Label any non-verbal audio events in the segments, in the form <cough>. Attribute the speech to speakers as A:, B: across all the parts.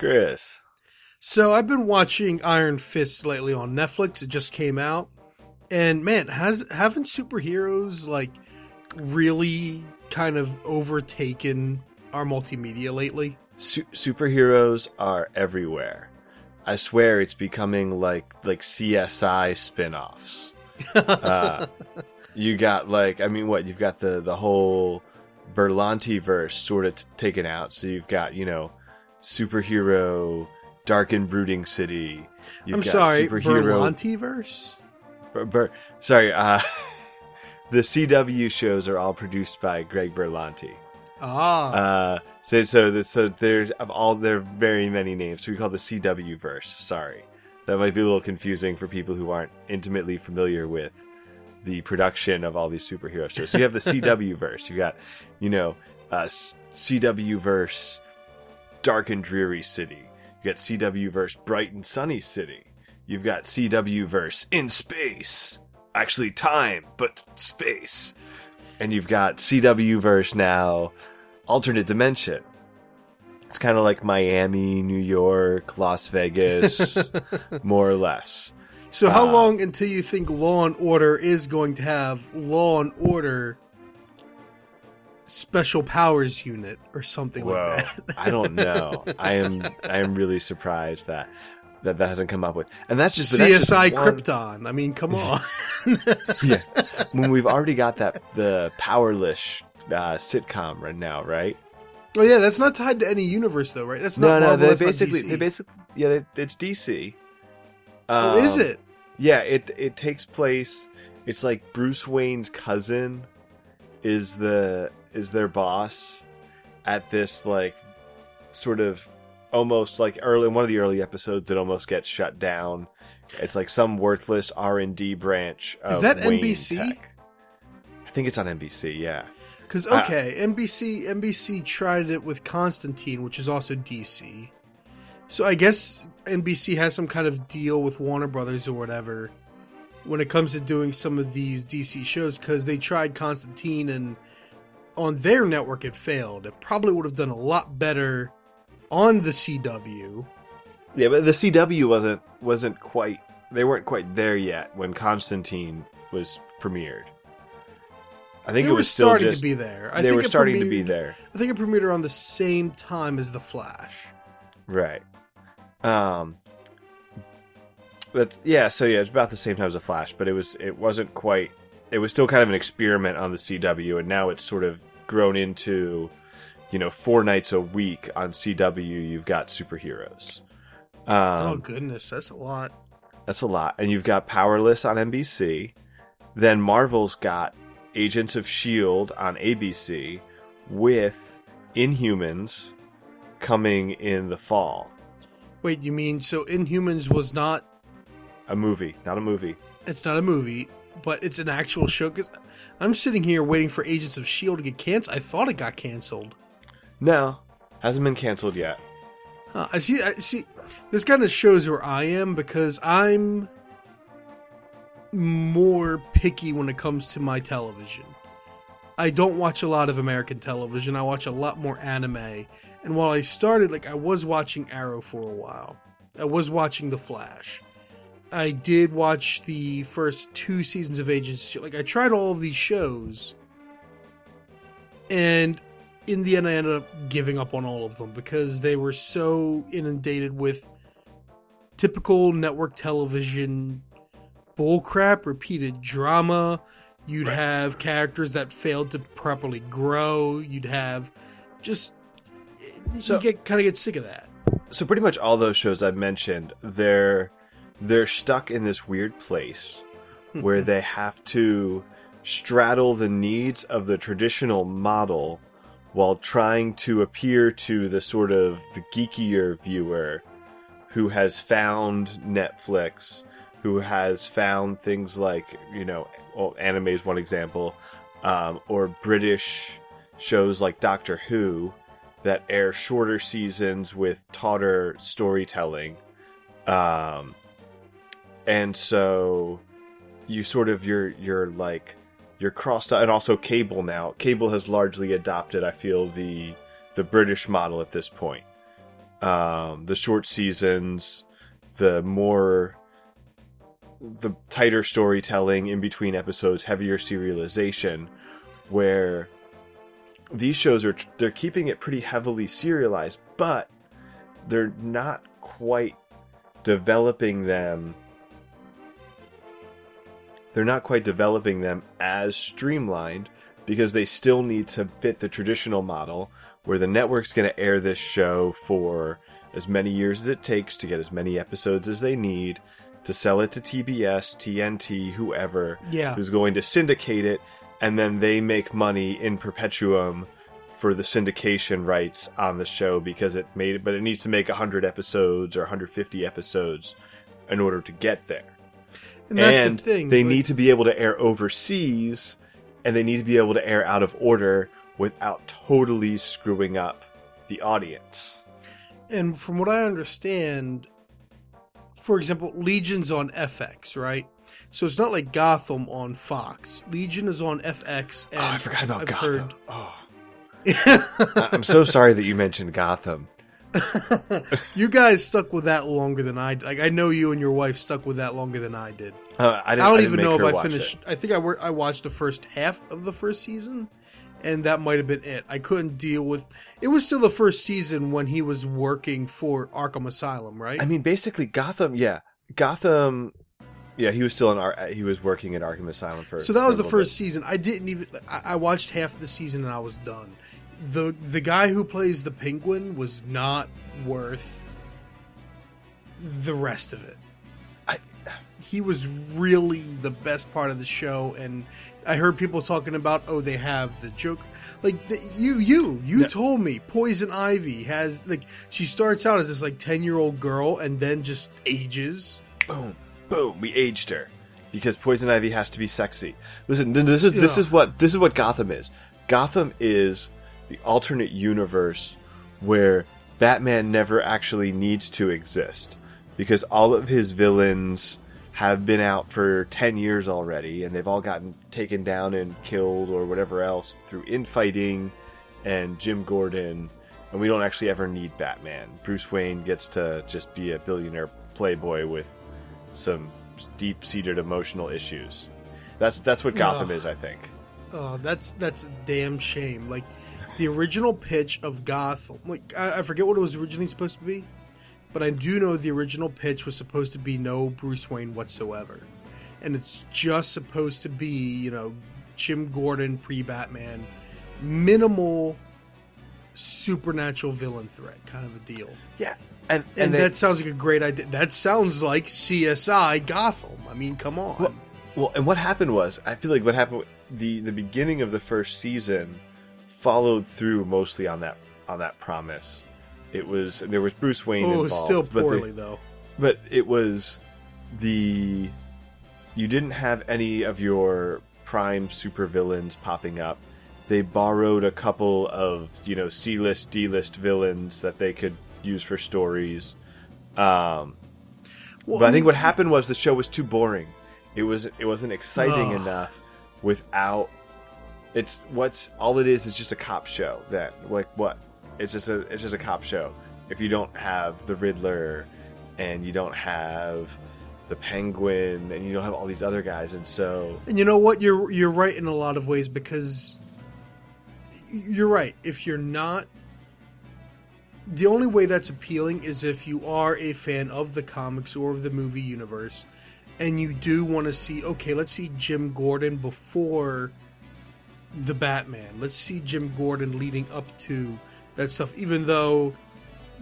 A: Hey, Steve.
B: Hey, Chris.
A: So I've been watching Iron Fist lately on Netflix. It just came out, and man, has haven't superheroes like really kind of overtaken our multimedia lately?
B: Su- superheroes are everywhere. I swear it's becoming like like CSI spin-offs. uh, <laughs> you got like I mean what you've got the the whole Berlanti verse sort of t- taken out. So you've got you know superhero dark and brooding city. You've
A: I'm sorry,
B: superhero
A: Berlanti verse.
B: Ber- Ber- sorry, uh, <laughs> the CW shows are all produced by Greg Berlanti.
A: Ah,
B: Uh, so so so there's of all there are very many names. So we call the CW verse. Sorry, that might be a little confusing for people who aren't intimately familiar with the production of all these superhero shows. So you have the <laughs> CW verse. You got, you know, uh, CW verse, dark and dreary city. You got CW verse, bright and sunny city. You've got CW verse in space. Actually, time, but space. And you've got CW verse now, alternate dimension. It's kind of like Miami, New York, Las Vegas, <laughs> more or less.
A: so how
B: uh,
A: long until you think Law and Order is going to have Law and Order Special Powers Unit or something
B: Whoa,
A: like that?
B: I don't <laughs> know. I am I am really surprised that that that hasn't come up with, and that's just but that's just
A: CSI
B: one-
A: Krypton. I mean, come on. <laughs>
B: Yeah, when we've already got that the powerless uh, sitcom right now, right?
A: oh yeah, that's not tied to any universe though, right? That's
B: No,
A: not
B: no,
A: Marvel,
B: they basically they basically yeah, they, it's DC.
A: oh, is
B: Um,
A: it?
B: Yeah, it it takes place. It's like Bruce Wayne's cousin is the is their boss at this like sort of almost like early one of the early episodes that almost gets shut down. It's like some worthless R and D branch. Of
A: Is that
B: Wayne
A: NBC?
B: Tech. I think it's on NBC. Yeah.
A: Because
B: Uh,
A: okay, NBC NBC tried it with Constantine, which is also DC. So I guess NBC has some kind of deal with Warner Brothers or whatever when it comes to doing some of these DC shows because they tried Constantine and on their network it failed. It probably would have done a lot better on the CW.
B: Yeah, but the CW wasn't wasn't quite. They weren't quite there yet when Constantine was premiered. I think
A: they
B: it was still
A: starting
B: just
A: to be there. I
B: they
A: think
B: were starting to be there.
A: I think it premiered around the same time as The Flash.
B: Right. Um that's yeah, so yeah, it's about the same time as The Flash, but it was it wasn't quite it was still kind of an experiment on the CW and now it's sort of grown into you know, four nights a week on CW you've got superheroes. Um
A: oh goodness, that's a lot.
B: that's a lot. And you've got Powerless on NBC. Then Marvel's got Agents of S.H.I.E.L.D. On ABC with Inhumans coming in the fall.
A: Wait, you mean so Inhumans was not
B: A movie, not a movie.
A: it's not a movie, but it's an actual show. Because I'm sitting here waiting for Agents of Shield to get canceled. I thought it got canceled.
B: No, hasn't been canceled yet.
A: Huh, I see. I see. This kind of shows where I am because I'm more picky when it comes to my television. I don't watch a lot of American television. I watch a lot more anime. And while I started, like, I was watching Arrow for a while. I was watching The Flash. I did watch the first two seasons of Agents. Like, I tried all of these shows. And in the end, I ended up giving up on all of them because they were so inundated with typical network television bullcrap, repeated drama. You'd
B: Right.
A: have characters that failed to properly grow. You'd have just
B: So-
A: you get kind of get sick of that.
B: So pretty much all those shows I've mentioned, they're they're stuck in this weird place where they have to straddle the needs of the traditional model while trying to appear to the sort of the geekier viewer who has found Netflix, who has found things like, you know, well, anime is one example, um, or British shows like Doctor Who that air shorter seasons with taughter storytelling. Um, and so you sort of you're you're like you're crossed out and also cable now cable has largely adopted i feel the the British model at this point. Um, the short seasons, the more the tighter storytelling in between episodes, heavier serialization, where these shows are they're keeping it pretty heavily serialized, but they're not quite developing them they're not quite developing them as streamlined because they still need to fit the traditional model where the network's going to air this show for as many years as it takes to get as many episodes as they need to sell it to TBS, TNT, whoever
A: Yeah.
B: who's going to syndicate it and then they make money in perpetuum for the syndication rights on the show because it made it but it needs to make 100 episodes or 150 episodes in order to get there
A: And that's
B: and
A: the thing.
B: they
A: like-
B: need to be able to air overseas and they need to be able to air out of order without totally screwing up the audience
A: And from what I understand, for example, Legion's on FX, right? So it's not like Gotham on Fox. Legion is on FX. And
B: oh i forgot about
A: I've
B: gotham
A: heard-
B: oh <laughs> i'm so sorry that you mentioned gotham <laughs>
A: you guys stuck with that longer than I. Like I know you and your wife stuck with that longer than I did.
B: uh, I,
A: I, don't
B: didn't
A: even know if I finished.
B: it.
A: I think I wor- I watched the first half of the first season, and that might have been it. I couldn't deal with. It was still the first season when he was working for Arkham Asylum, right?
B: i mean basically gotham yeah gotham yeah he was still in Ar- he was working at arkham asylum for
A: So that was the first season. I didn't even. I, I watched half the season and I was done. The The guy who plays the Penguin was not worth the rest of it.
B: I-
A: he was really the best part of the show, and I heard people talking about, oh, they have the joke. Like the, you, you, you told me Poison Ivy has like she starts out as this like ten year old girl and then just ages.
B: boom, boom, we aged her because Poison Ivy has to be sexy. Listen, this is this
A: Yeah.
B: is what this is what Gotham is. Gotham is the alternate universe where Batman never actually needs to exist because all of his villains have been out for 10 years already and they've all gotten taken down and killed or whatever else through infighting and Jim Gordon and we don't actually ever need Batman. Bruce Wayne gets to just be a billionaire playboy with some deep-seated emotional issues. That's that's what Gotham
A: Ugh.
B: is, I think.
A: Oh, that's that's a damn shame. Like the original pitch of Gotham, like I, I forget what it was originally supposed to be, but I do know the original pitch was supposed to be no Bruce Wayne whatsoever, and it's just supposed to be you know Jim Gordon pre Batman, minimal supernatural villain threat kind of a deal.
B: Yeah, and
A: And,
B: and, they-
A: that sounds like a great idea. That sounds like CSI Gotham. I mean, come on.
B: Well, well, and what happened was, I feel like what happened the the beginning of the first season followed through mostly on that on that promise. It was there was Bruce Wayne
A: oh,
B: involved,
A: still
B: but they-
A: poorly though.
B: but it was the you didn't have any of your prime supervillains popping up. They borrowed a couple of you know C list, D list villains that they could use for stories. Um,
A: Well,
B: but I,
A: mean,
B: think what happened was the show was too boring. It was it wasn't exciting
A: Ugh.
B: enough without it's what's all it is is just a cop show. That like what? It's just a it's just a cop show. If you don't have the Riddler and you don't have the Penguin and you don't have all these other guys, and so
A: And you know what? You're you're right in a lot of ways because you're right. If you're not the only way that's appealing is if you are a fan of the comics or of the movie universe and you do want to see okay, let's see Jim Gordon before the Batman. Let's see Jim Gordon leading up to that stuff even though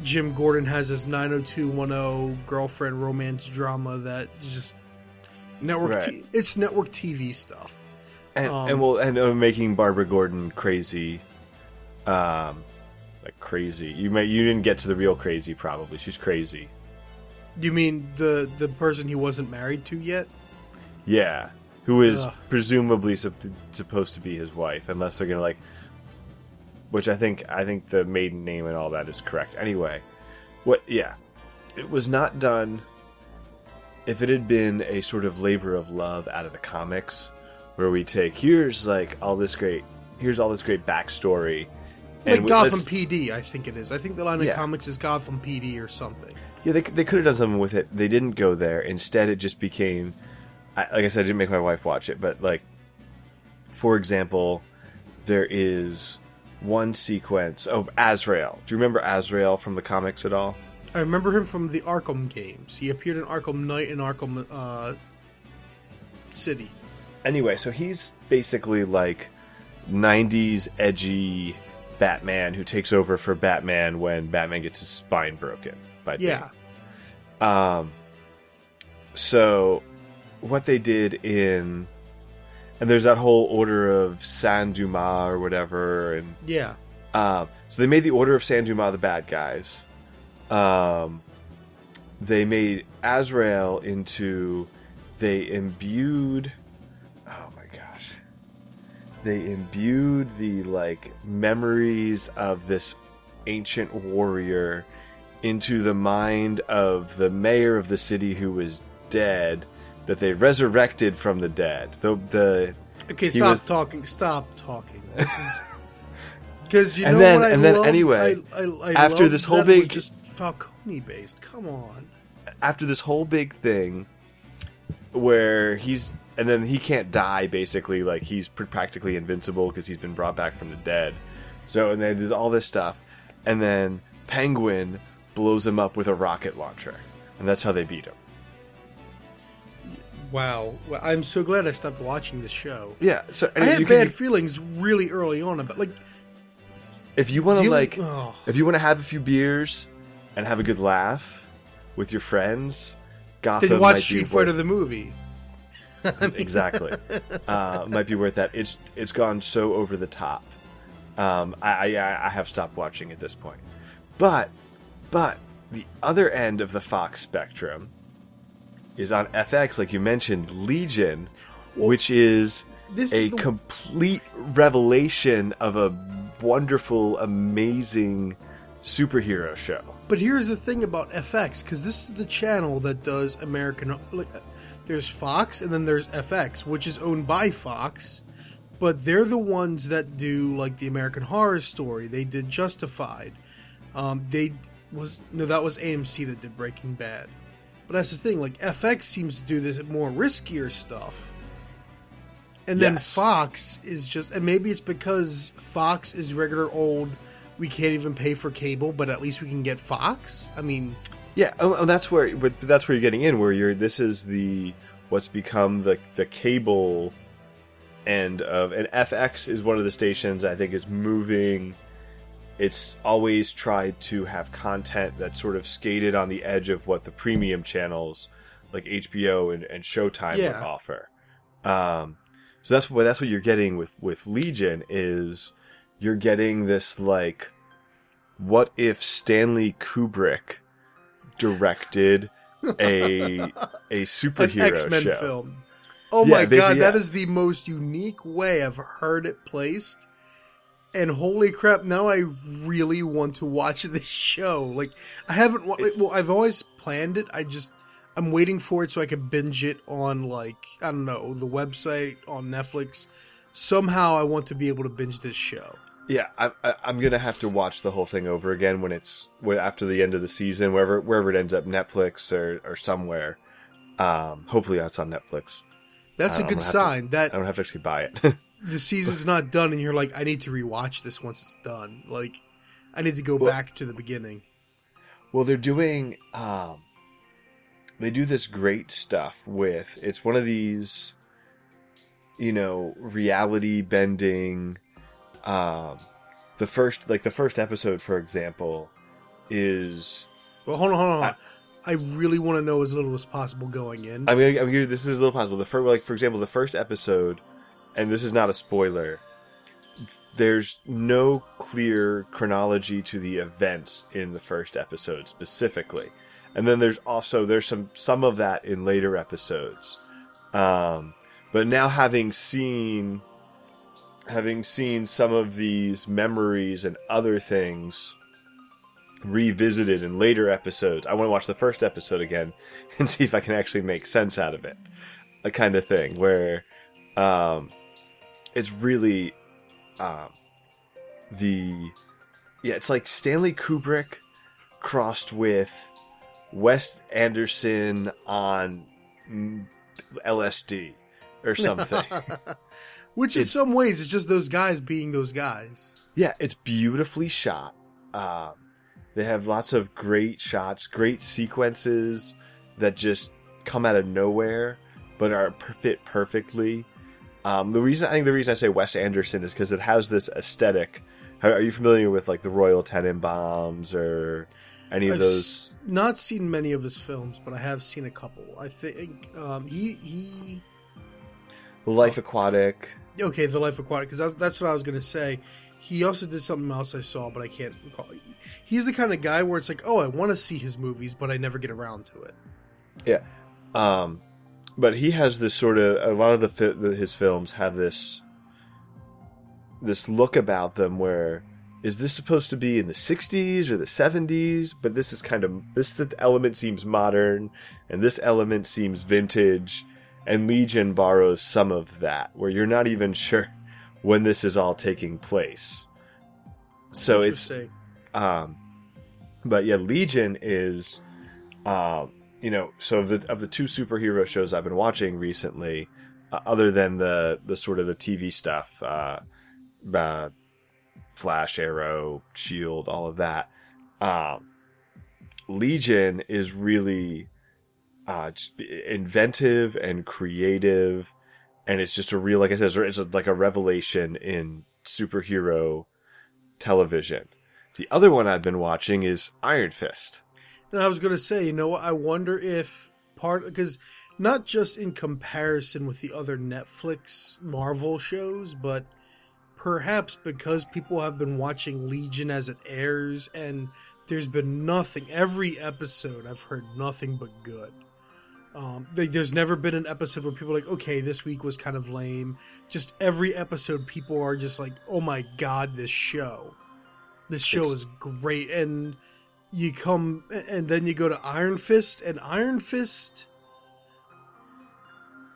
A: Jim Gordon has his 90210 girlfriend romance drama that just network
B: Right.
A: t- it's network TV stuff.
B: and
A: Um,
B: and well and uh, making Barbara Gordon crazy, um, like crazy. You may you didn't get to the real crazy probably. She's crazy.
A: You mean the the person he wasn't married to yet?
B: Yeah, who is
A: Ugh.
B: presumably sup- supposed to be his wife, unless they're gonna like. Which I think I think the maiden name and all that is correct. Anyway, what? Yeah, it was not done. If it had been a sort of labor of love out of the comics, where we take here's like all this great, here's all this great backstory,
A: like
B: we-
A: Gotham PD, I think it is. I think the line of
B: Yeah.
A: comics is Gotham PD or something.
B: Yeah, they they could have done something with it. They didn't go there. Instead, it just became, I, like I said, I didn't make my wife watch it, but like, for example, there is one sequence. Oh, Azrael. Do you remember Azrael from the comics at all?
A: I remember him from the Arkham games. He appeared in Arkham Knight and Arkham uh, City.
B: Anyway, so he's basically like '90s edgy Batman who takes over for Batman when Batman gets his spine broken by Bane.
A: Yeah.
B: Um, so what they did in, and there's that whole order of Saint Dumas or whatever, and
A: Yeah.
B: um, so they made the Order of Saint Dumas the bad guys. Um, they made Azrael into, they imbued, oh my gosh, they imbued the like memories of this ancient warrior into the mind of the mayor of the city who was dead that they resurrected from the dead. The the
A: Okay, stop
B: was-
A: talking. Stop talking. Because <laughs> you
B: And
A: know
B: then-
A: what I
B: and then
A: loved?
B: anyway,
A: I, I, I
B: after this whole big-
A: just Falcone based. Come on.
B: after this whole big thing where he's and then he can't die basically like he's practically invincible because he's been brought back from the dead so and then there's all this stuff and then penguin blows him up with a rocket launcher and that's how they beat him
A: Wow. Well, I'm so glad I stopped watching this show.
B: yeah so
A: I had bad feelings really early on about like
B: if you want to like
A: oh.
B: if you want to have a few beers and have a good laugh with your friends gotham
A: then watch Street Fighter the movie. <laughs> <laughs>
B: exactly. Uh, might be worth that. It's it's gone so over the top. Um, I, I I have stopped watching at this point. But but the other end of the Fox spectrum is on FX, like you mentioned, Legion, which is
A: This
B: a
A: is the-
B: complete revelation of a wonderful, amazing superhero show.
A: But here's the thing about FX, because this is the channel that does American. Like, there's Fox, and then there's FX, which is owned by Fox, but they're the ones that do like the American Horror Story. They did Justified. Um, they was no, that was AMC that did Breaking Bad. But that's the thing. Like FX seems to do this more riskier stuff. And then
B: Yes.
A: Fox is just, and maybe it's because Fox is regular old. We can't even pay for cable, but at least we can get Fox. I mean,
B: Yeah, oh, oh, that's where, but that's where you're getting in. Where you're, this is the what's become the the cable end of, and FX is one of the stations I think is moving. It's always tried to have content that sort of skated on the edge of what the premium channels like HBO and, and Showtime would offer. Um, so that's what that's what you're getting with with Legion is you're getting this like what if Stanley Kubrick directed a a <laughs> superhero
A: X Men film. Oh
B: Yeah,
A: my god, that
B: yeah.
A: is the most unique way I've heard it placed. And holy crap, now I really want to watch <laughs> this show. Like I haven't wa- well I've always planned it. I just I'm waiting for it so I can binge it on like I don't know, the website on Netflix. Somehow I want to be able to binge this show.
B: Yeah, I, I, I'm gonna have to watch the whole thing over again when it's after the end of the season, wherever wherever it ends up, Netflix or or somewhere. Um, hopefully that's on Netflix.
A: That's a good
B: have to-
A: sign that
B: I don't have to actually buy it. <laughs>
A: the season's not done and you're like I need to rewatch this once it's done. Like I need to go
B: Well-
A: back to the beginning.
B: well, they're doing um, they do this great stuff with it's one of these, you know, reality bending. Um, the first like the first episode, for example, is
A: Well, hold on, hold on. Hold
B: I-
A: on. I, really want to know as little as possible going in.
B: I mean, I mean, this is a little possible. The first, like for example, the first episode, and this is not a spoiler. There's no clear chronology to the events in the first episode specifically, and then there's also there's some some of that in later episodes. Um, but now having seen having seen some of these memories and other things revisited in later episodes. I want to watch the first episode again <laughs> and see if I can actually make sense out of it. A kind of thing where um, it's really um, the yeah, it's like Stanley Kubrick crossed with Wes Anderson on mm, LSD or something. <laughs>
A: Which in
B: It's-
A: some ways is just those guys being those guys.
B: yeah, it's beautifully shot. Um, they have lots of great shots, great sequences that just come out of nowhere, but are fit perfectly. Um, the reason I think the reason I say Wes Anderson is because it has this aesthetic. How, are you familiar with like the Royal Tenenbaums or any of
A: I've
B: those?
A: s- not seen many of his films, but I have seen a couple. I think um, he he
B: The Life Aquatic.
A: okay, The Life Aquatic, because that's, that's what I was gonna say. He also did something else I saw, but I can't recall. He's the kind of guy where it's like, oh, I want to see his movies, but I never get around to it.
B: Yeah. Um, but he has this sort of a lot of the, fi- his films have this this look about them where is this supposed to be in the 60s or the 70s but this is kind of this the element seems modern and this element seems vintage. And legion borrows some of that where you're not even <laughs> sure when this is all taking place. So it's um, but yeah, Legion is, um, you know, so of the of the two superhero shows I've been watching recently, uh, other than the the sort of the TV stuff, uh, uh, Flash, Arrow, Shield, all of that. Um, Legion is really uh, just inventive and creative, and it's just a real, like I said, it's a, like a revelation in superhero television. The other one I've been watching is Iron Fist.
A: And I was going to say, you know what? I wonder if part because not just in comparison with the other Netflix Marvel shows, but perhaps because people have been watching Legion as it airs and there's been nothing every episode I've heard nothing but good. Um, like, there's never been an episode where people are like, okay, this week was kind of lame. Just every episode, people are just like, oh my god, this show, this show
B: It's-
A: is great, and you come and then you go to Iron Fist, and Iron Fist,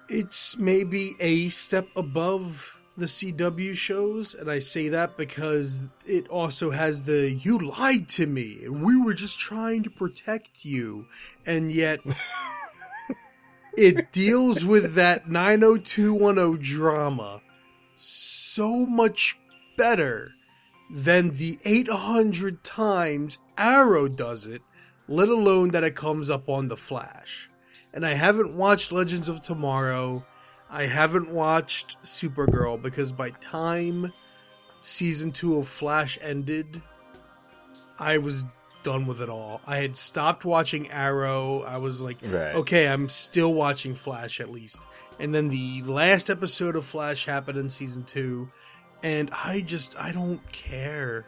A: it's maybe a step above the CW shows, and I say that because it also has the "you lied to me, and we were just trying to protect you," and yet <laughs> it deals with that 90210 drama so much better than the 800 times Arrow does it, let alone that it comes up on The Flash. And I haven't watched Legends of Tomorrow. I haven't watched Supergirl because by time season 2 of Flash ended, I was done with it all. I had stopped watching Arrow. I was like,
B: Right.
A: okay, I'm still watching Flash at least. And then the last episode of Flash happened in season 2 and I just I don't care.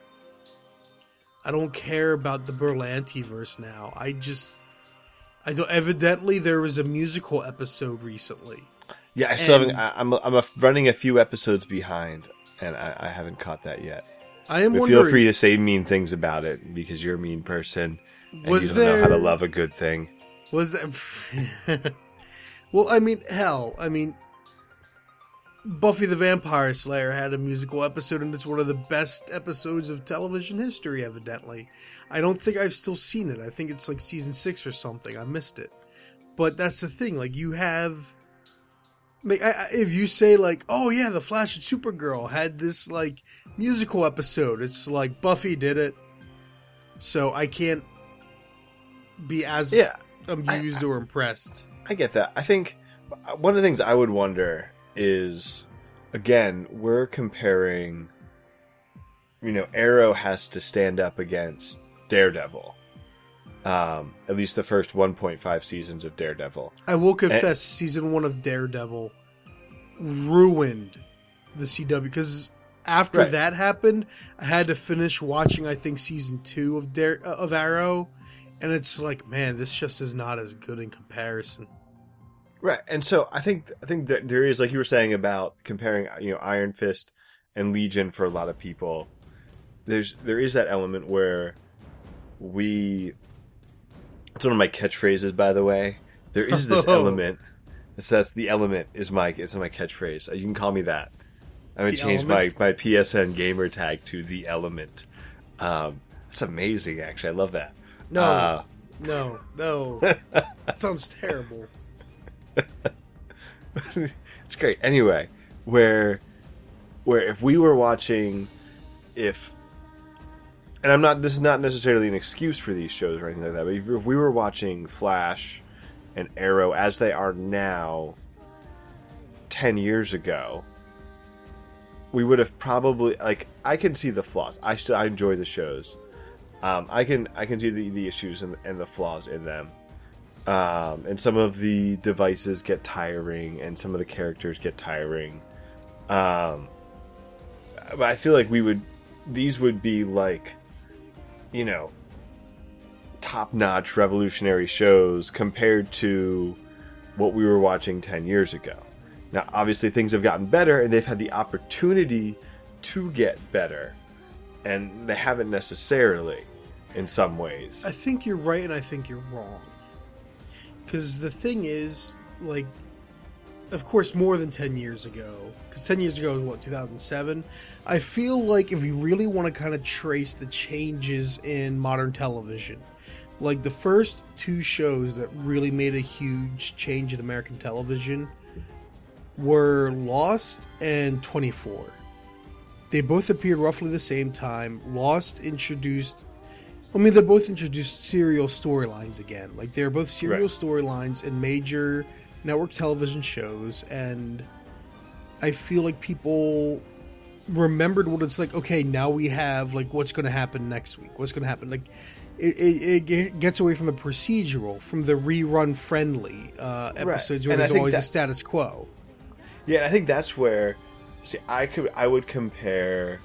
A: I don't care about the Berlanti verse now. I just I don't evidently there was a musical episode recently.
B: Yeah, I still haven't, I, I'm I'm a, running a few episodes behind, and I, I haven't caught that yet.
A: I am
B: feel free to say mean things about it because you're a mean person and
A: Was
B: you don't
A: there
B: know how to love a good thing.
A: Was that? <laughs> well, I mean, hell, I mean, Buffy the Vampire Slayer had a musical episode, and it's one of the best episodes of television history. Evidently, I don't think I've still seen it. I think it's like season six or something. I missed it, but that's the thing. Like, you have. Like, I, I- if you say like, "Oh yeah, the Flash and Supergirl had this like musical episode," it's like Buffy did it, so I can't be as
B: Yeah,
A: amused or impressed.
B: I get that. I think uh, one of the things I would wonder is, again, we're comparing. You know, Arrow has to stand up against Daredevil. Um, at least the first 1.5 seasons of Daredevil.
A: I will confess, season one of Daredevil ruined the CW because after
B: Right.
A: that happened, I had to finish watching. I think season two of Dare uh, of Arrow, and it's like, man, this just is not as good in comparison.
B: Right, and so I think I think that there is, like you were saying about comparing, you know, Iron Fist and Legion for a lot of people. There's there is that element where we. It's one of my catchphrases, by the way. There is this <laughs>
A: Oh.
B: element. It's that's the element is my it's my catchphrase. You can call me that. I'm gonna
A: The
B: change
A: element?
B: my my PSN gamer tag to the element. Um, that's amazing. Actually, I love that.
A: No,
B: Uh,
A: no, no. that <laughs> sounds terrible. <laughs>
B: it's great. Anyway, where where if we were watching, if and I'm not. This is not necessarily an excuse for these shows or anything like that. But if, if we were watching Flash and Arrow as they are now, ten years ago, we would have probably like I can see the flaws. I still I enjoy the shows. Um, I can I can see the, the issues and, and the flaws in them. Um, and some of the devices get tiring, and some of the characters get tiring. Um, but I feel like we would these would be like, you know, top notch revolutionary shows compared to what we were watching ten years ago. Now, obviously, things have gotten better, and they've had the opportunity to get better, and they haven't necessarily in some ways.
A: I think you're right, and I think you're wrong. Because the thing is, like, of course, more than 10 years ago, because 10 years ago was what, 2007? I feel like if you really want to kind of trace the changes in modern television, like the first two shows that really made a huge change in American television were Lost and 24. They both appeared roughly the same time. Lost introduced I mean, they both introduced serial storylines again. Like they're both serial
B: Right.
A: storylines in major network television shows, and I feel like people remembered what it's like. Okay, now we have like what's going to happen next week. What's going to happen? Like it, it, it gets away from the procedural, from the rerun friendly uh, episodes where
B: And
A: there's always a status quo.
B: Yeah, and I think that's where see I could I would compare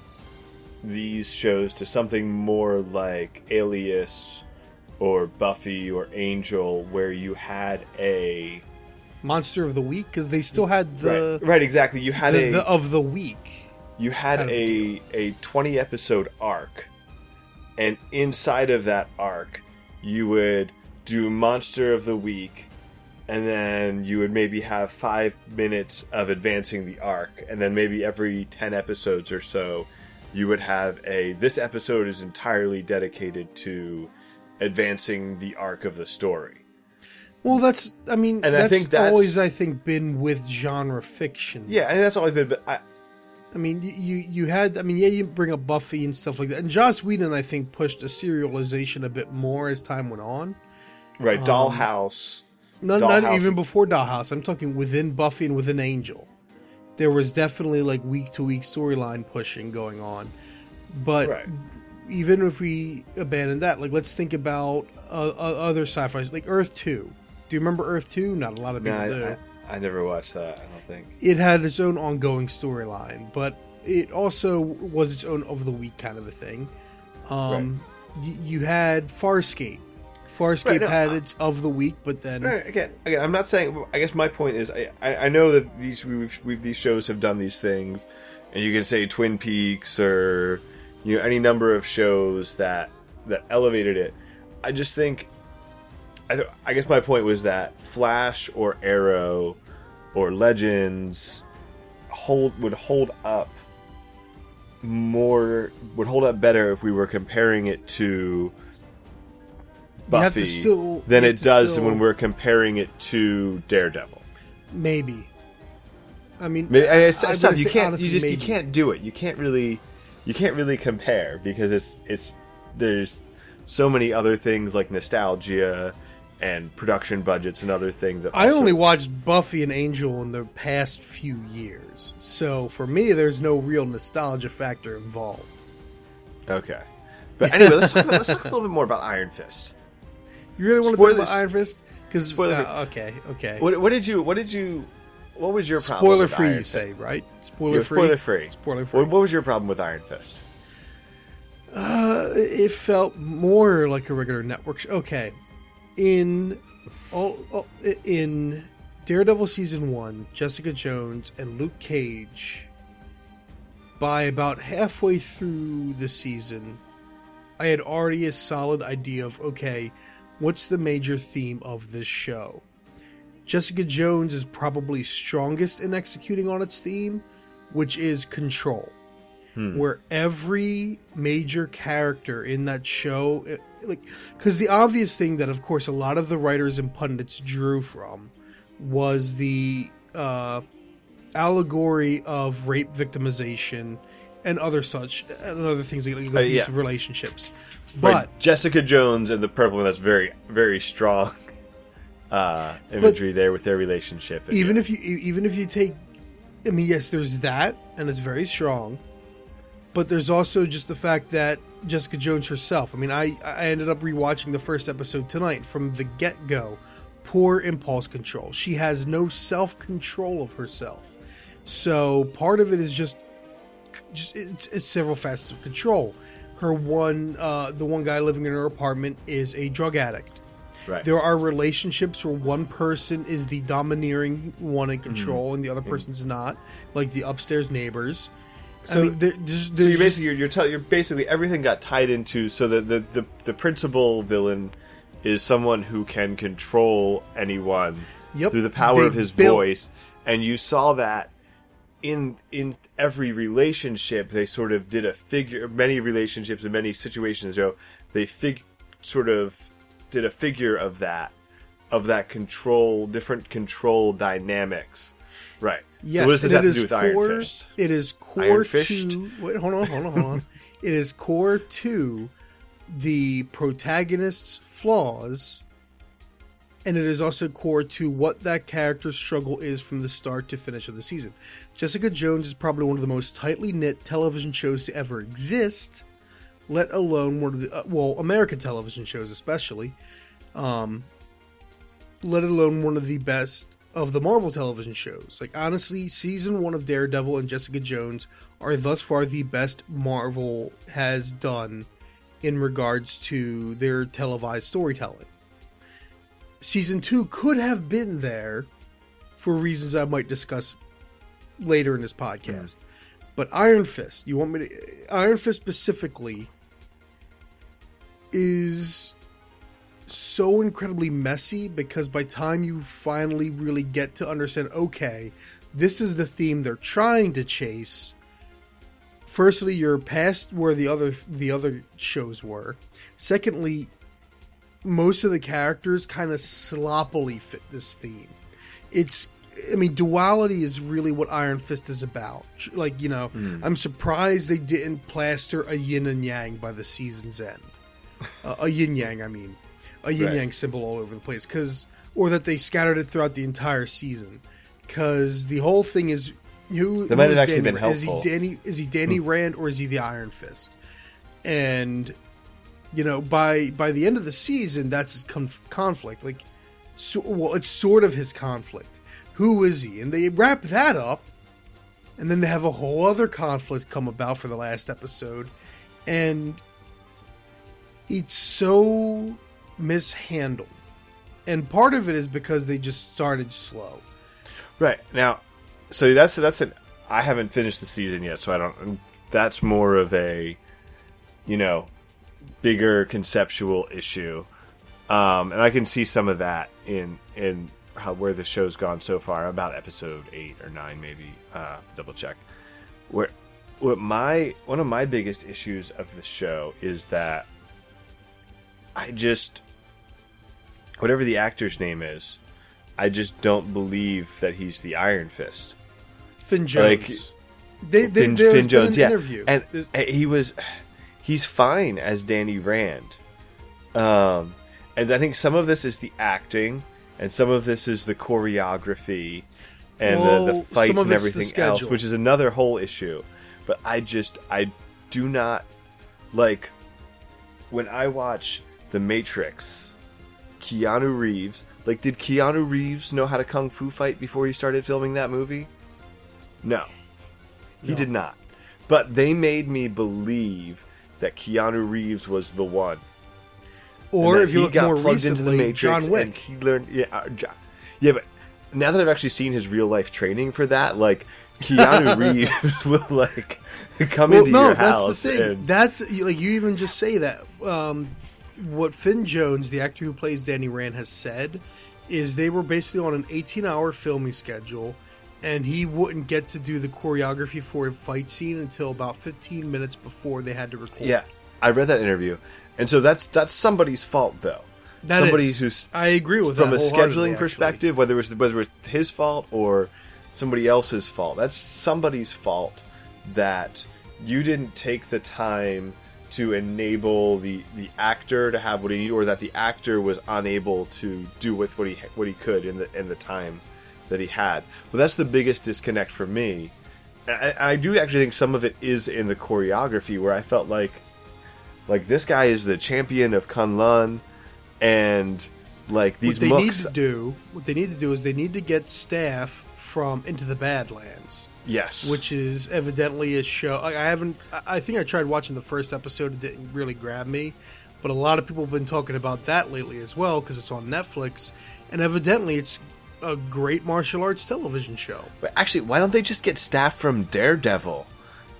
B: these shows to something more like Alias or Buffy or Angel where you had a
A: Monster of the week? Because they still had the
B: right, right exactly. You had
A: the,
B: a
A: the of the week.
B: you had
A: kind of
B: a a 20 episode arc and inside of that arc you would do monster of the week and then you would maybe have five minutes of advancing the arc and then maybe every 10 episodes or so you would have a this episode is entirely dedicated to advancing the arc of the story
A: Well, that's I mean
B: And I
A: that's,
B: think that's-
A: always I think been with genre fiction.
B: yeah and that's always been but I,
A: I mean you you you had I mean yeah you bring up Buffy and stuff like that, and Joss Whedon I think pushed the serialization a bit more as time went on.
B: right um, dollhouse
A: No, not even before Dollhouse. I'm talking within Buffy and within Angel. There was definitely like week to week storyline pushing going on, but
B: right
A: even if we abandon that, like let's think about uh, uh, other sci-fi like Earth Two. Do you remember Earth Two? Not a lot of
B: no,
A: people do.
B: I, I, never watched that i don't think
A: it had its own ongoing storyline, but it also was its own of the week kind of a thing. Um, y- you had Farscape. Farscape
B: Right, no,
A: had its of the week, but then
B: Right, again, again, I'm not saying. I guess my point is, I, I I know that these we've, we've these shows have done these things, and you can say Twin Peaks or you know any number of shows that that elevated it. I just think, I th- I guess my point was that Flash or Arrow or Legends hold would hold up more would hold up better if we were comparing it to
A: You have to
B: Buffy
A: still-
B: than it does
A: still-
B: when we're comparing it to Daredevil.
A: maybe. I mean,
B: Maybe, it's,
A: I
B: it's tough.
A: would
B: You can't.
A: honestly,
B: you just you can't do it. You can't really. You can't really compare because it's it's there's so many other things like nostalgia and production budgets and other things that
A: I
B: also-
A: only watched Buffy and Angel in the past few years, so for me, there's no real nostalgia factor involved.
B: okay. But anyway, let's talk, about, let's talk a little bit more about Iron Fist.
A: You really want to talk about Iron Fist? Because
B: Spoiler-
A: okay, okay.
B: What, what did you? What did you? What was your problem?
A: Spoiler free,
B: Iron
A: you say, right? Spoiler free.
B: Spoiler free.
A: Spoiler free.
B: What, what was your problem with Iron Fist?
A: Uh, it felt more like a regular network show. Okay, in all, all in Daredevil season one, Jessica Jones and Luke Cage. By about halfway through the season, I had already a solid idea of okay, what's the major theme of this show? Jessica Jones is probably strongest in executing on its theme, which is control where every major character in that show, like, because the obvious thing that, of course, a lot of the writers and pundits drew from was the uh, allegory of rape victimization and other such and other things like, like
B: Uh, yeah.
A: abusive relationships.
B: Right,
A: But
B: Jessica Jones and the purple that's very very strong <laughs> uh imagery there with their relationship.
A: Even
B: yeah.
A: if you even if you take i mean yes there's that and it's very strong but there's also just the fact that jessica jones herself i mean i i ended up rewatching the first episode tonight from the get-go poor impulse control she has no self-control of herself so part of it is just just it's, it's several facets of control her one uh the one guy living in her apartment is a drug addict
B: right.
A: there are relationships where one person is the domineering one in control and the other person's not, like the upstairs neighbors.
B: So-
A: I mean, there, there's,
B: so you're basically you're you're, tell, you're basically everything got tied into so that the the the principal villain is someone who can control anyone
A: Yep.
B: through the power
A: They
B: of his
A: built-
B: voice and you saw that in in every relationship they sort of did a figure many relationships in many situations know they fig sort of did a figure of that of that control different control dynamics right
A: yes,
B: so what does this have to do with
A: core,
B: iron fist
A: it is core
B: Iron Fist?
A: to wait, hold on, hold on, hold on. <laughs> it is core to the protagonist's flaws, and it is also core to what that character's struggle is from the start to finish of the season. Jessica Jones is probably one of the most tightly knit television shows to ever exist, let alone one of the uh, well American television shows especially, um, let alone one of the best of the Marvel television shows. Like honestly, season one of Daredevil and Jessica Jones are thus far the best Marvel has done in regards to their televised storytelling. Season two could have been there for reasons I might discuss later in this podcast. But Iron Fist, you want me to Iron Fist specifically is so incredibly messy because by time you finally really get to understand okay, this is the theme they're trying to chase. Firstly, you're past where the other the other shows were. Secondly, most of the characters kind of sloppily fit this theme. It's I mean, duality is really what Iron Fist is about. Like, you know, I'm surprised they didn't plaster a yin and yang by the season's end. Uh, a yin <laughs> yang, I mean, a yin yang
B: Right.
A: symbol all over the place, because or that they scattered it throughout the entire season, because the whole thing is who
B: That might
A: who
B: have
A: is
B: actually
A: Danny
B: been
A: Rand? Is he. Danny? Is he Danny Rand or is he the Iron Fist? And you know, by by the end of the season, that's his conf- conflict. Like, so, well, it's sort of his conflict. Who is he? And they wrap that up, and then they have a whole other conflict come about for the last episode, and it's so mishandled. And part of it is because they just started slow.
B: Right now, so that's that's an. I haven't finished the season yet, so I don't. That's more of a, you know, bigger conceptual issue, um, and I can see some of that in in how where the show's gone so far. About episode eight or nine, maybe. Uh, double check. Where, what my one of my biggest issues of the show is that I just whatever the actor's name is, I just don't believe that he's the Iron Fist.
A: Finn Jones.
B: Like,
A: they, they,
B: Finn, Finn Jones, yeah,
A: interview.
B: and
A: There's-
B: uh, he was, he's fine as Danny Rand, um, and I think some of this is the acting, and some of this is the choreography, and the,
A: Well,
B: the fights and everything else, which is another whole issue. But I just, I do not like when I watch The Matrix. Keanu Reeves, like, did Keanu Reeves know how to kung fu fight before he started filming that movie? No. He
A: No.
B: did not. But they made me believe that Keanu Reeves was the one.
A: or if you
B: he
A: look
B: got
A: more
B: plugged into the
A: recently,
B: Matrix
A: John
B: and he learned. Yeah, uh, Jo- yeah, but now that I've actually seen his real life training for that, like Keanu <laughs> Reeves <laughs> will like come
A: well,
B: into
A: no,
B: your
A: that's the thing.
B: and-
A: That's like you even just say that. Um, what Finn Jones, the actor who plays Danny Rand, has said is they were basically on an 18-hour filming schedule, and he wouldn't get to do the choreography for a fight scene until about 15 minutes before they had to record.
B: Yeah, I read that interview, and so that's that's somebody's fault though.
A: That
B: somebody
A: is.
B: who's
A: I agree with
B: from a scheduling
A: actually.
B: perspective, whether it was whether it was his fault or somebody else's fault. That's somebody's fault that you didn't take the time to enable the the actor to have what he needed, or that the actor was unable to do with what he what he could in the in the time that he had. But that's the biggest disconnect for me. I, I do actually think some of it is in the choreography, where I felt like like this guy is the champion of Kunlun, and like these
A: what they need to do, what they need to do is they need to get staff from Into the Badlands,
B: yes,
A: which is evidently a show. I, I haven't. I- I think I tried watching the first episode. It didn't really grab me, but a lot of people have been talking about that lately as well because it's on Netflix, and evidently it's a great martial arts television show
B: But actually, why don't they just get staff from Daredevil?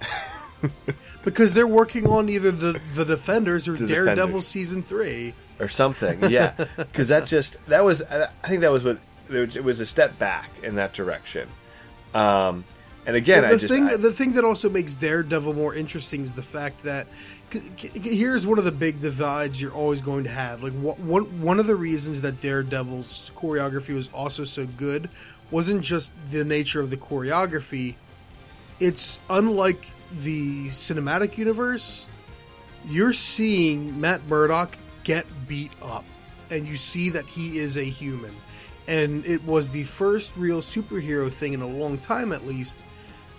B: <laughs>
A: because they're working on either the the Defenders or
B: The
A: Daredevil
B: Defenders.
A: season three.
B: or something. Yeah, <laughs> because that just that was I think that was what it was a step back in that direction. Um, and again,
A: the
B: I just
A: thing
B: I-
A: the thing that also makes Daredevil more interesting is the fact that here's one of the big divides you're always going to have. Like one one of the reasons that Daredevil's choreography was also so good wasn't just the nature of the choreography. It's unlike the cinematic universe. You're seeing Matt Murdock get beat up, and you see that he is a human. And it was the first real superhero thing in a long time, at least,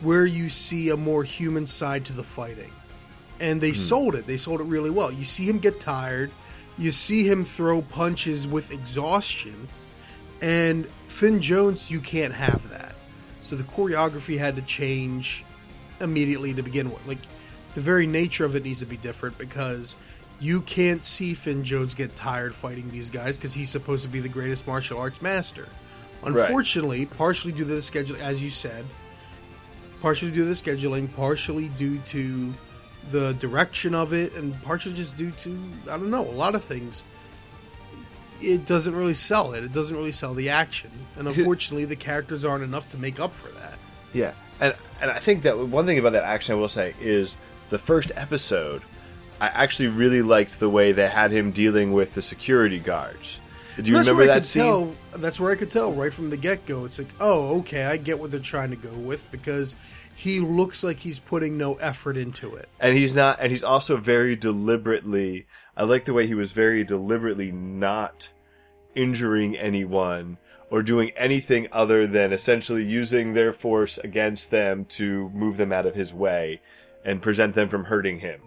A: where you see a more human side to the fighting. And they hmm. sold it. They sold it really well. You see him get tired. You see him throw punches with exhaustion. And Finn Jones, you can't have that. So the choreography had to change immediately to begin with. Like, the very nature of it needs to be different because you can't see Finn Jones get tired fighting these guys because he's supposed to be the greatest martial arts master. Unfortunately, partially due to the schedule, as you said, partially due to the scheduling, partially due to the direction of it, and partially just due to I don't know a lot of things. It doesn't really sell it. It doesn't really sell the action, and <laughs> unfortunately, the characters aren't enough to make up for that.
B: Yeah, and and I think that one thing about that action I will say is the first episode. I actually really liked the way they had him dealing with the security guards. Do you
A: that's
B: remember that scene?
A: Tell, that's where I could tell right from the get go. It's like, oh, okay, I get what they're trying to go with because he looks like he's putting no effort into it.
B: and he's not and he's also very deliberately i like the way he was very deliberately not injuring anyone or doing anything other than essentially using their force against them to move them out of his way and present them from hurting him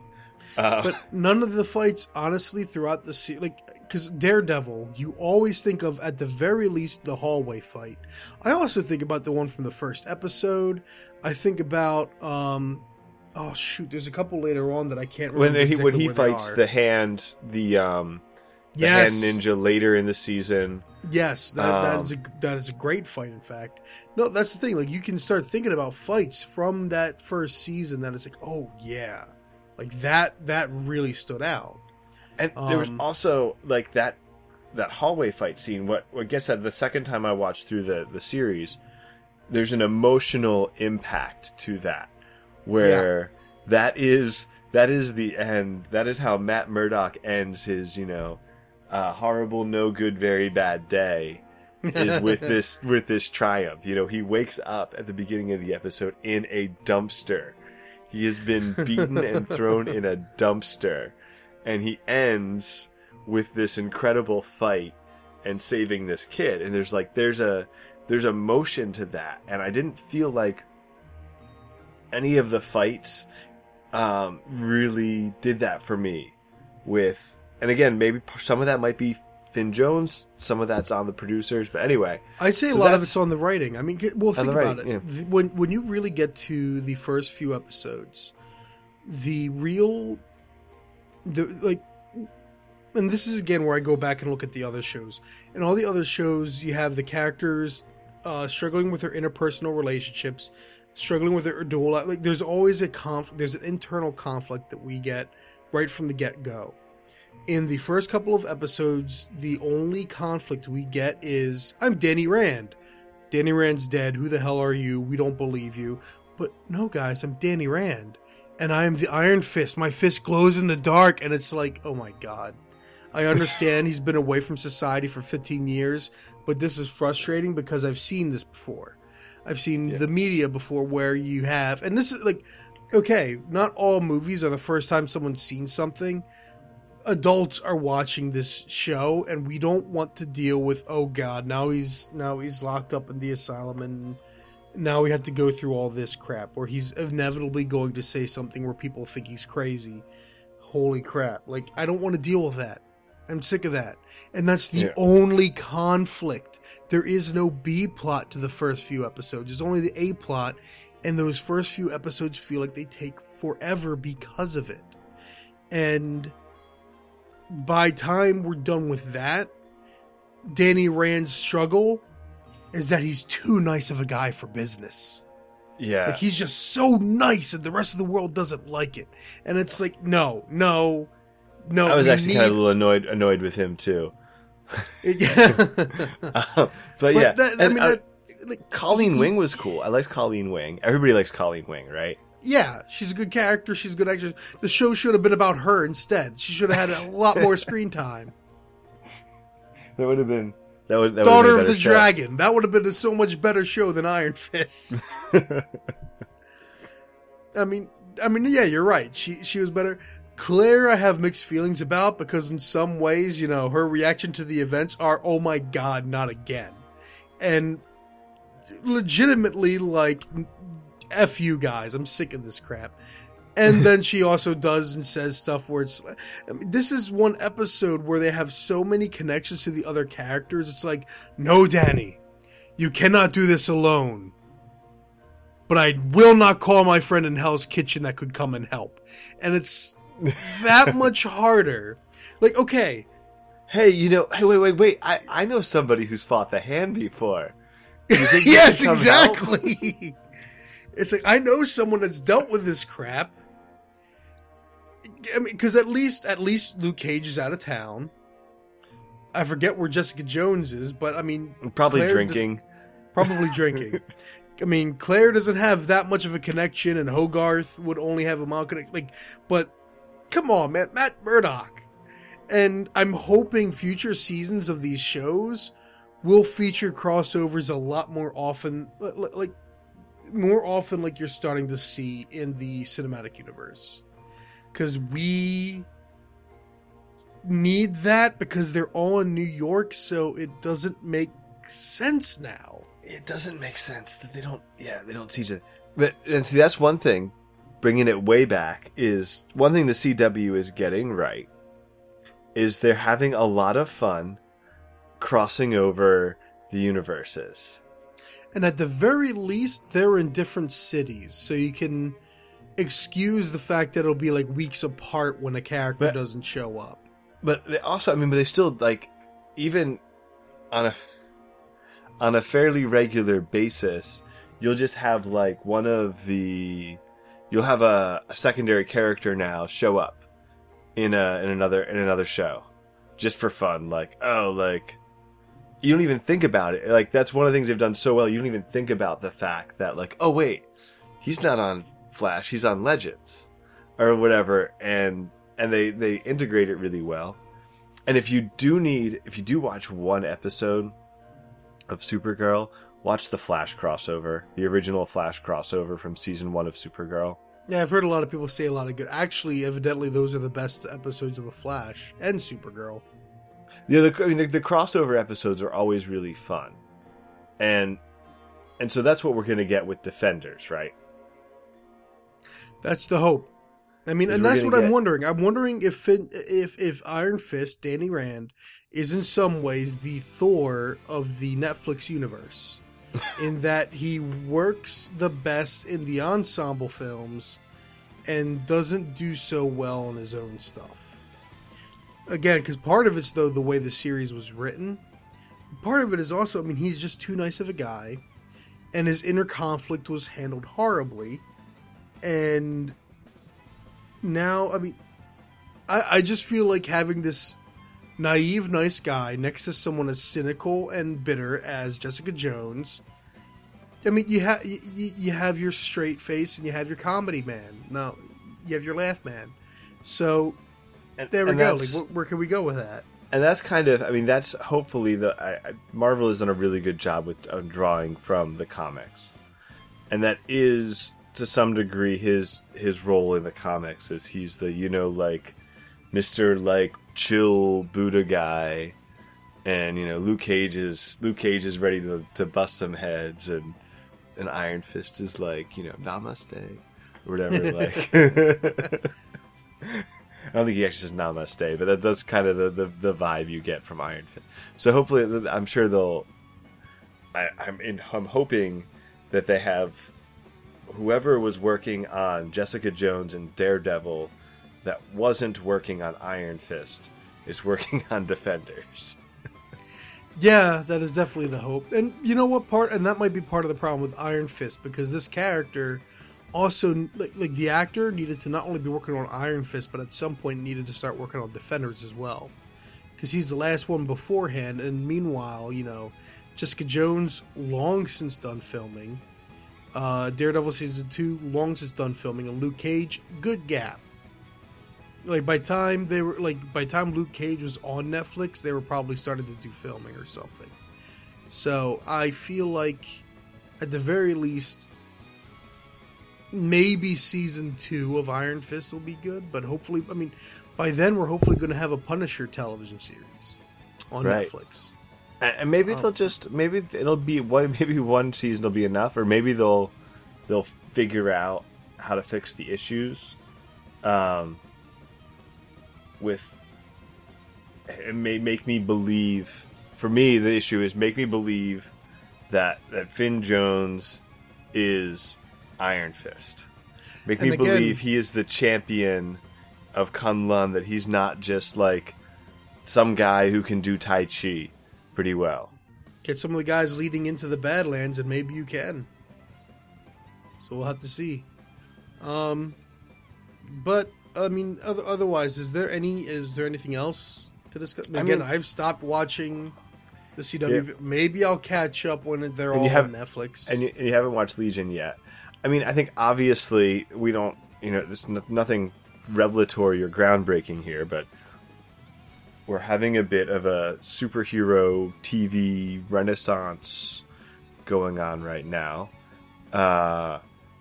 A: But none of the fights, honestly, throughout the series, like, because Daredevil, you always think of at the very least the hallway fight. I also think about the one from the first episode. I think about, um, oh shoot, there's a couple later on that I can't remember.
B: when he when he fights the hand the um the
A: Yes.
B: hand ninja later in the season
A: Yes, that, that
B: Um,
A: is a that is a great fight. In fact, no, that's the thing. Like you can start thinking about fights from that first season. That it's like, oh yeah, like that that really stood out.
B: And there was
A: Um,
B: also like that that hallway fight scene. What I guess that the second time I watched through the the series, there's an emotional impact to that, where that is that is the end. That is how Matt Murdock ends his you know uh, horrible, no good, very bad day. is <laughs> with this with this triumph. You know, he wakes up at the beginning of the episode in a dumpster. He has been beaten and thrown in a dumpster, and he ends with this incredible fight and saving this kid. And there's like there's a there's a motion to that, and I didn't feel like any of the fights um, really did that for me. With and again, maybe some of that might be Finn Jones, some of that's on the producers, but anyway,
A: I'd say
B: So
A: a lot of it's on the writing. I mean, get- well, think about
B: writing,
A: it.
B: yeah.
A: When when you really get to the first few episodes, the real, the like, and this is again where I go back and look at the other shows. And all the other shows, you have the characters uh, struggling with their interpersonal relationships, struggling with their dual. Like, there's always a conf. There's an internal conflict that we get right from the get go in the first couple of episodes, the only conflict we get is I'm Danny Rand. Danny Rand's dead. Who the hell are you? We don't believe you. But no, guys, I'm Danny Rand, and I am the Iron Fist. My fist glows in the dark, and it's like, oh my god. I understand he's been away from society for 15 years, but this is frustrating because I've seen this before. I've seen
B: Yeah.
A: the media before where you have, and this is like, okay, not all movies are the first time someone's seen something. Adults are watching this show, and we don't want to deal with, oh god, now he's now he's locked up in the asylum, and now we have to go through all this crap, or he's inevitably going to say something where people think he's crazy. Holy crap! Like I don't want to deal with that. I'm sick of that. And that's the
B: Yeah.
A: only conflict. There is no B plot to the first few episodes. There's only the A plot, and those first few episodes feel like they take forever because of it. And by time we're done with that, Danny Rand's struggle is that he's too nice of a guy for business.
B: Yeah.
A: Like he's just so nice and the rest of the world doesn't like it. And it's like, no, no, no.
B: I was actually kind of a little annoyed annoyed with him too.
A: yeah. <laughs> <laughs>
B: Um, but yeah,
A: that, I mean, that, like,
B: Colleen
A: he-
B: Wing was cool. I liked Colleen Wing. Everybody likes Colleen Wing, right?
A: Yeah, she's a good character. She's a good actress. The show should have been about her instead. She should have had a lot more screen time. <laughs>
B: That would have been that would that
A: Daughter of the Dragon. That would have been a so much better show than Iron Fist. <laughs> I mean, I mean, yeah, you're right. She she was better. Claire, I have mixed feelings about because in some ways, you know, her reaction to the events are, "Oh my god, not again," and legitimately like, "F you guys, I'm sick of this crap." And <laughs> then she also does and says stuff where it's. I mean, this is one episode where they have so many connections to the other characters. It's like, no, Danny, you cannot do this alone but I will not call my friend in Hell's Kitchen that could come and help. And it's <laughs> that much harder. Like, okay,
B: Hey, you know, hey, wait, wait, wait. I, I know somebody who's fought the hand before. Do you think you <laughs>
A: yes,
B: can come help?
A: exactly. It's like I know someone that's dealt with this crap. I mean, because at least at least Luke Cage is out of town. I forget where Jessica Jones is, but I mean,
B: Probably
A: Claire does-
B: drinking.
A: probably <laughs> drinking. I mean, Claire doesn't have that much of a connection, and Hogarth would only have a mild connection. Like, but come on, man, Matt Murdock. And I'm hoping future seasons of these shows will feature crossovers a lot more often, li- li- like more often, like you're starting to see in the cinematic universe, because we need that because they're all in New York, so it doesn't make sense now.
B: It doesn't make sense that they don't. Yeah, they don't see each other. But and see, that's one thing. Bringing it way back is one thing the CW is getting right. Is they're having a lot of fun crossing over the universes.
A: And at the very least, they're in different cities, so you can excuse the fact that it'll be like weeks apart when a character
B: But-
A: doesn't show up.
B: But they also, I mean, but they still like even on a on a fairly regular basis, you'll just have like one of the you'll have a, a secondary character now show up in a in another in another show just for fun. Like oh, like you don't even think about it. Like that's one of the things they've done so well. You don't even think about the fact that like oh wait, he's not on Flash. He's on Legends or whatever, and and they they integrate it really well. And if you do need, if you do watch one episode of Supergirl, watch the Flash crossover, the original Flash crossover from season one of Supergirl.
A: Yeah, I've heard a lot of people say a lot of good. Actually, evidently, those are the best episodes of The Flash and Supergirl.
B: Yeah, the, I mean, the, the crossover episodes are always really fun, and and so that's what we're gonna get with Defenders, right?
A: That's the hope. I mean, and that's what I'm wondering. I'm wondering if Fin- if if Iron Fist, Danny Rand, is in some ways the Thor of the Netflix universe, <laughs> in that he works the best in the ensemble films, and doesn't do so well on his own stuff. Again, because part of it's though the way the series was written. Part of it is also, I mean, he's just too nice of a guy, and his inner conflict was handled horribly, and now, I mean, I, I just feel like having this naive, nice guy next to someone as cynical and bitter as Jessica Jones I mean, you have you, you have your straight face and you have your comedy man. now you have your laugh man. So
B: And-
A: there we go. Like, where, where can we go with that?
B: and that's kind of i mean that's hopefully the I, I, marvel has done a really good job with uh, drawing from the comics and that is to some degree his his role in the comics is he's the you know like mr like chill buddha guy and you know luke cage is luke cage is ready to, to bust some heads and and iron fist is like you know namaste or whatever like <laughs> <laughs> I don't think he actually says namaste, but that, that's kind of the, the, the vibe you get from Iron Fist. So hopefully, I'm sure they'll. I, I'm in. I'm hoping that they have whoever was working on Jessica Jones and Daredevil that wasn't working on Iron Fist is working <laughs> on Defenders.
A: Yeah, that is definitely the hope. And you know what part? And that might be part of the problem with Iron Fist because this character also, like, like the actor, needed to not only be working on Iron Fist, but at some point needed to start working on Defenders as well, because he's the last one beforehand. And meanwhile, you know, Jessica Jones long since done filming. Uh, Daredevil season two long since done filming, and Luke Cage good gap. Like by time they were like by time Luke Cage was on Netflix, they were probably starting to do filming or something. So I feel like, at the very least, maybe season two of Iron Fist will be good. But hopefully, I mean, by then we're hopefully going to have a Punisher television series on
B: Right.
A: Netflix.
B: And, and maybe they'll just maybe it'll be one <laughs> maybe one season will be enough, or maybe they'll they'll figure out how to fix the issues. Um, with it may make me believe. For me, the issue is make me believe that that Finn Jones is Iron Fist. Make me
A: again-
B: believe he is the champion of Kunlun. That he's not just like some guy who can do Tai Chi pretty well.
A: Get some of the guys leading into the Badlands, and maybe you can. So we'll have to see. Um, but I mean, other, otherwise, is there any? Is there anything else to discuss? Again,
B: mean-
A: I've stopped watching the CW. Maybe I'll catch up when they're
B: And
A: all on Netflix.
B: And you, and you haven't watched Legion yet. I mean, I think obviously we don't, you know, there's no- nothing revelatory or groundbreaking here, but we're having a bit of a superhero TV renaissance going on right now. Uh,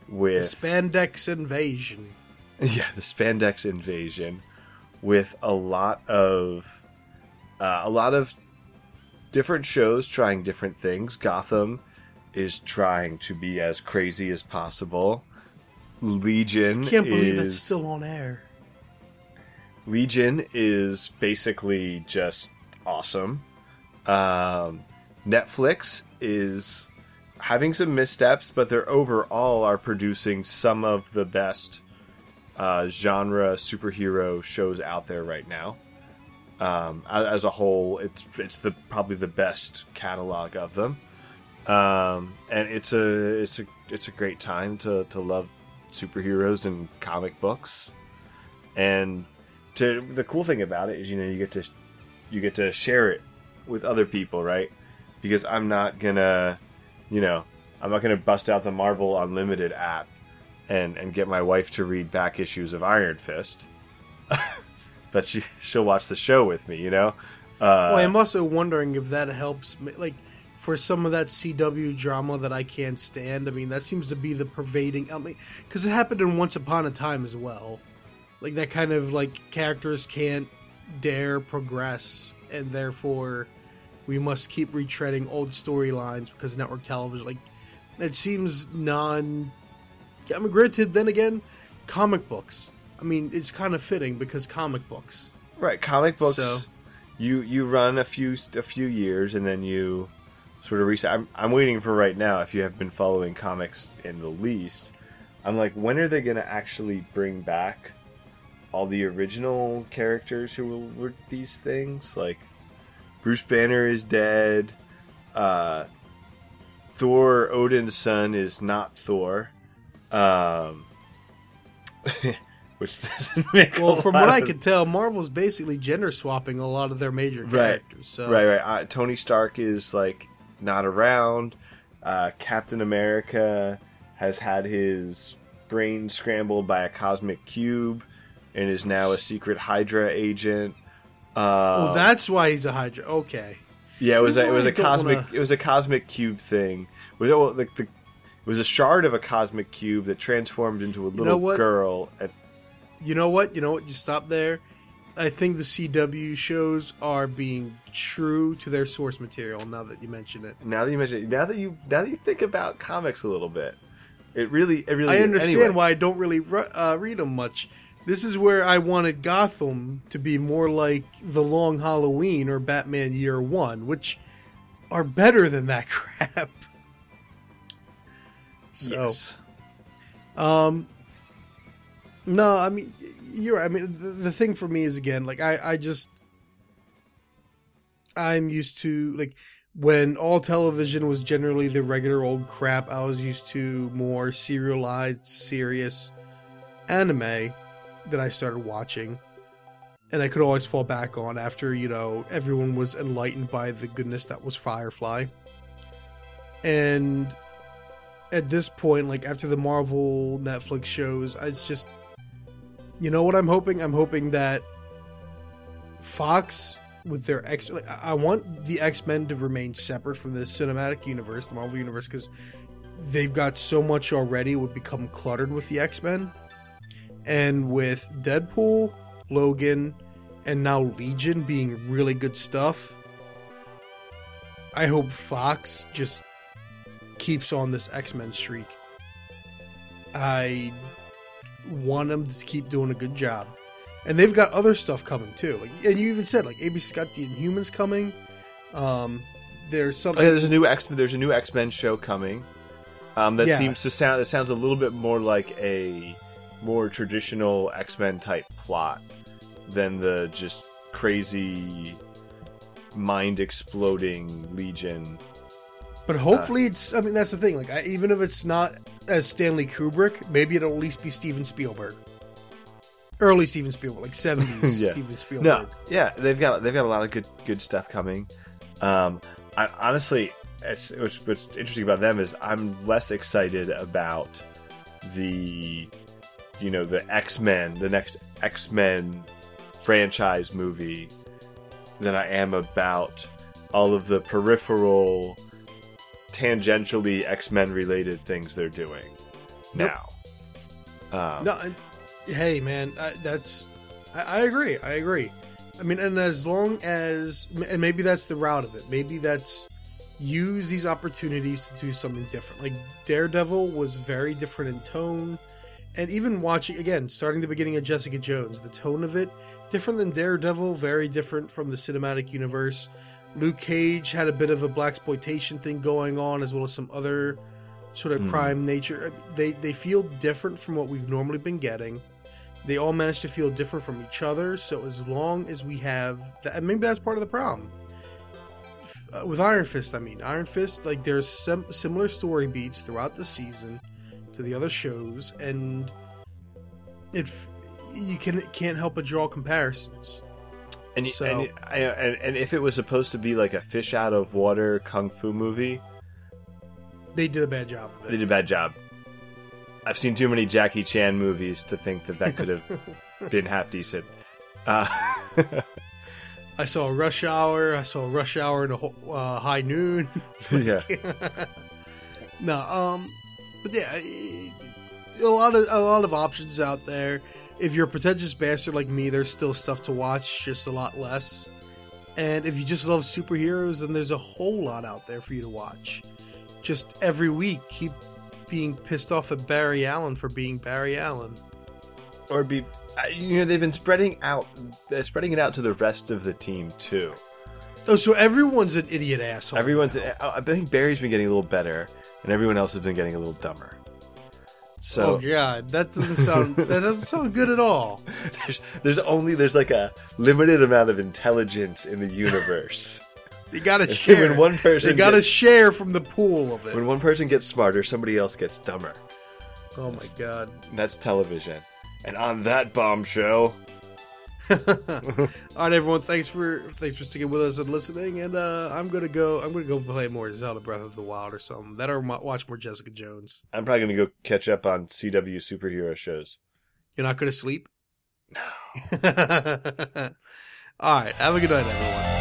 A: the
B: with
A: spandex invasion. <laughs>
B: yeah, the spandex invasion with a lot of uh, a lot of different shows trying different things. Gotham is trying to be as crazy as possible. Legion I
A: Can't believe
B: is
A: that's still on air.
B: Legion is basically just awesome. Um, Netflix is having some missteps, but they're overall are producing some of the best uh, genre superhero shows out there right now. Um, as a whole, it's it's the probably the best catalog of them, um, and it's a it's a it's a great time to, to love superheroes and comic books, and to the cool thing about it is you know you get to you get to share it with other people, right? Because I'm not gonna, you know, I'm not gonna bust out the Marvel Unlimited app and and get my wife to read back issues of Iron Fist, <laughs> but she she'll watch the show with me, you know. Uh,
A: well, I'm also wondering if that helps, like, for some of that CW drama that I can't stand. I mean, that seems to be the pervading. I mean, because it happened in Once Upon a Time as well. Like that kind of like characters can't dare progress, and therefore we must keep retreading old storylines because network television. Like, it seems non. I mean, granted, then again, comic books. I mean, it's kind of fitting because comic books.
B: Right, comic books.
A: So-
B: You you run a few a few years and then you sort of reset. I'm I'm waiting for right now. If you have been following comics in the least, I'm like, when are they going to actually bring back all the original characters who were these things? Like Bruce Banner is dead. Uh, Thor, Odinson, is not Thor. Um, <laughs> which doesn't <laughs> make
A: Well, from what I can tell, Marvel's basically gender swapping a lot of their major
B: Right.
A: characters. So
B: Right, right. Uh, Tony Stark is like not around. Uh, Captain America has had his brain scrambled by a cosmic cube and is now a secret Hydra agent. Uh,
A: well, that's why he's a Hydra. Okay.
B: yeah, it was a, it was
A: why
B: a
A: I don't
B: cosmic
A: wanna-
B: it was a cosmic cube thing. It was well, like the it was a shard of a cosmic cube that transformed into a little
A: know what?
B: girl. And,
A: You know what? You know what? You stop there. I think the CW shows are being true to their source material. Now that you mention it,
B: now that you mention it, now that you now that you think about comics a little bit, it really it really
A: I understand
B: anyway.
A: why I don't really re- uh, read them much. This is where I wanted Gotham to be more like The Long Halloween or Batman Year One, which are better than that <laughs> crap. So,
B: Yes.
A: um, no, I mean, you're. I mean, the, the thing for me is again, like I, I just, I'm used to like when all television was generally the regular old crap. I was used to more serialized, serious anime that I started watching, and I could always fall back on after you know everyone was enlightened by the goodness that was Firefly, and at this point, like after the Marvel Netflix shows, it's just you know what I'm hoping? I'm hoping that Fox with their X I want the X-Men to remain separate from the cinematic universe, the Marvel universe cuz they've got so much already would become cluttered with the X-Men. And with Deadpool, Logan, and now Legion being really good stuff, I hope Fox just keeps on this X Men streak. I want them to keep doing a good job, and they've got other stuff coming too. Like, and you even said like ABC's got the Inhumans coming. Um, there's
B: Oh,
A: something.
B: yeah, there's a new X there's a new X Men show coming. Um, that
A: Yeah.
B: seems to sound that sounds a little bit more like a more traditional X Men type plot than the just crazy mind exploding Legion.
A: But hopefully, it's. I mean, that's the thing. Like, I, even if it's not as Stanley Kubrick, maybe it'll at least be Steven Spielberg. Early Steven Spielberg, like seventies <laughs>
B: Yeah.
A: Steven Spielberg.
B: No, yeah, they've got they've got a lot of good good stuff coming. Um, I honestly, it's what's, what's interesting about them is I'm less excited about the you know the X Men, the next X Men franchise movie than I am about all of the peripheral, tangentially X Men related things they're doing now. Um,
A: No, hey man, I, that's I, I agree. I agree. I mean, and as long as and maybe that's the root of it. Maybe that's use these opportunities to do something different. Like Daredevil was very different in tone, and even watching again, starting the beginning of Jessica Jones, the tone of it different than Daredevil, very different from the cinematic universe. Luke Cage had a bit of a blaxploitation thing going on, as well as some other sort of
B: Mhm.
A: crime nature. They they feel different from what we've normally been getting. They all manage to feel different from each other. So as long as we have that, and maybe that's part of the problem F- uh, with Iron Fist. I mean, Iron Fist like there's some similar story beats throughout the season to the other shows, and it you can can't help but draw comparisons.
B: And,
A: So-
B: and, and and if it was supposed to be like a fish out of water kung fu movie,
A: They did a bad job of
B: they did a bad job. I've seen too many Jackie Chan movies to think that that could have <laughs> been half decent. Uh,
A: I saw Rush Hour. I saw Rush Hour 2 uh, High Noon. <laughs>
B: yeah, <laughs>
A: no, um, but yeah, a lot of a lot of options out there. If you're a pretentious bastard like me, there's still stuff to watch, just a lot less. And if you just love superheroes, then there's a whole lot out there for you to watch. Just every week, keep being pissed off at Barry Allen for being Barry Allen.
B: or be you know they've been spreading out, they're spreading it out to the rest of the team too.
A: Oh, so everyone's an idiot asshole.
B: Everyone's,
A: now.
B: I think Barry's been getting a little better, and everyone else has been getting a little dumber. So
A: oh god, that doesn't sound that doesn't sound good at all. <laughs>
B: there's there's only there's like a limited amount of intelligence in the universe. <laughs>
A: You gotta share.
B: when one person
A: they gotta
B: gets-
A: share from the pool of it.
B: when one person gets smarter, somebody else gets dumber.
A: oh my god.
B: That's television. And on that bombshell, <laughs>
A: All right, everyone. Thanks for thanks for sticking with us and listening. And uh, I'm gonna go. I'm gonna go play more Zelda Breath of the Wild or something. That or watch more Jessica Jones.
B: I'm probably going to go catch up on CW superhero shows.
A: You're not gonna sleep.
B: No. <laughs>
A: All right. Have a good night, everyone.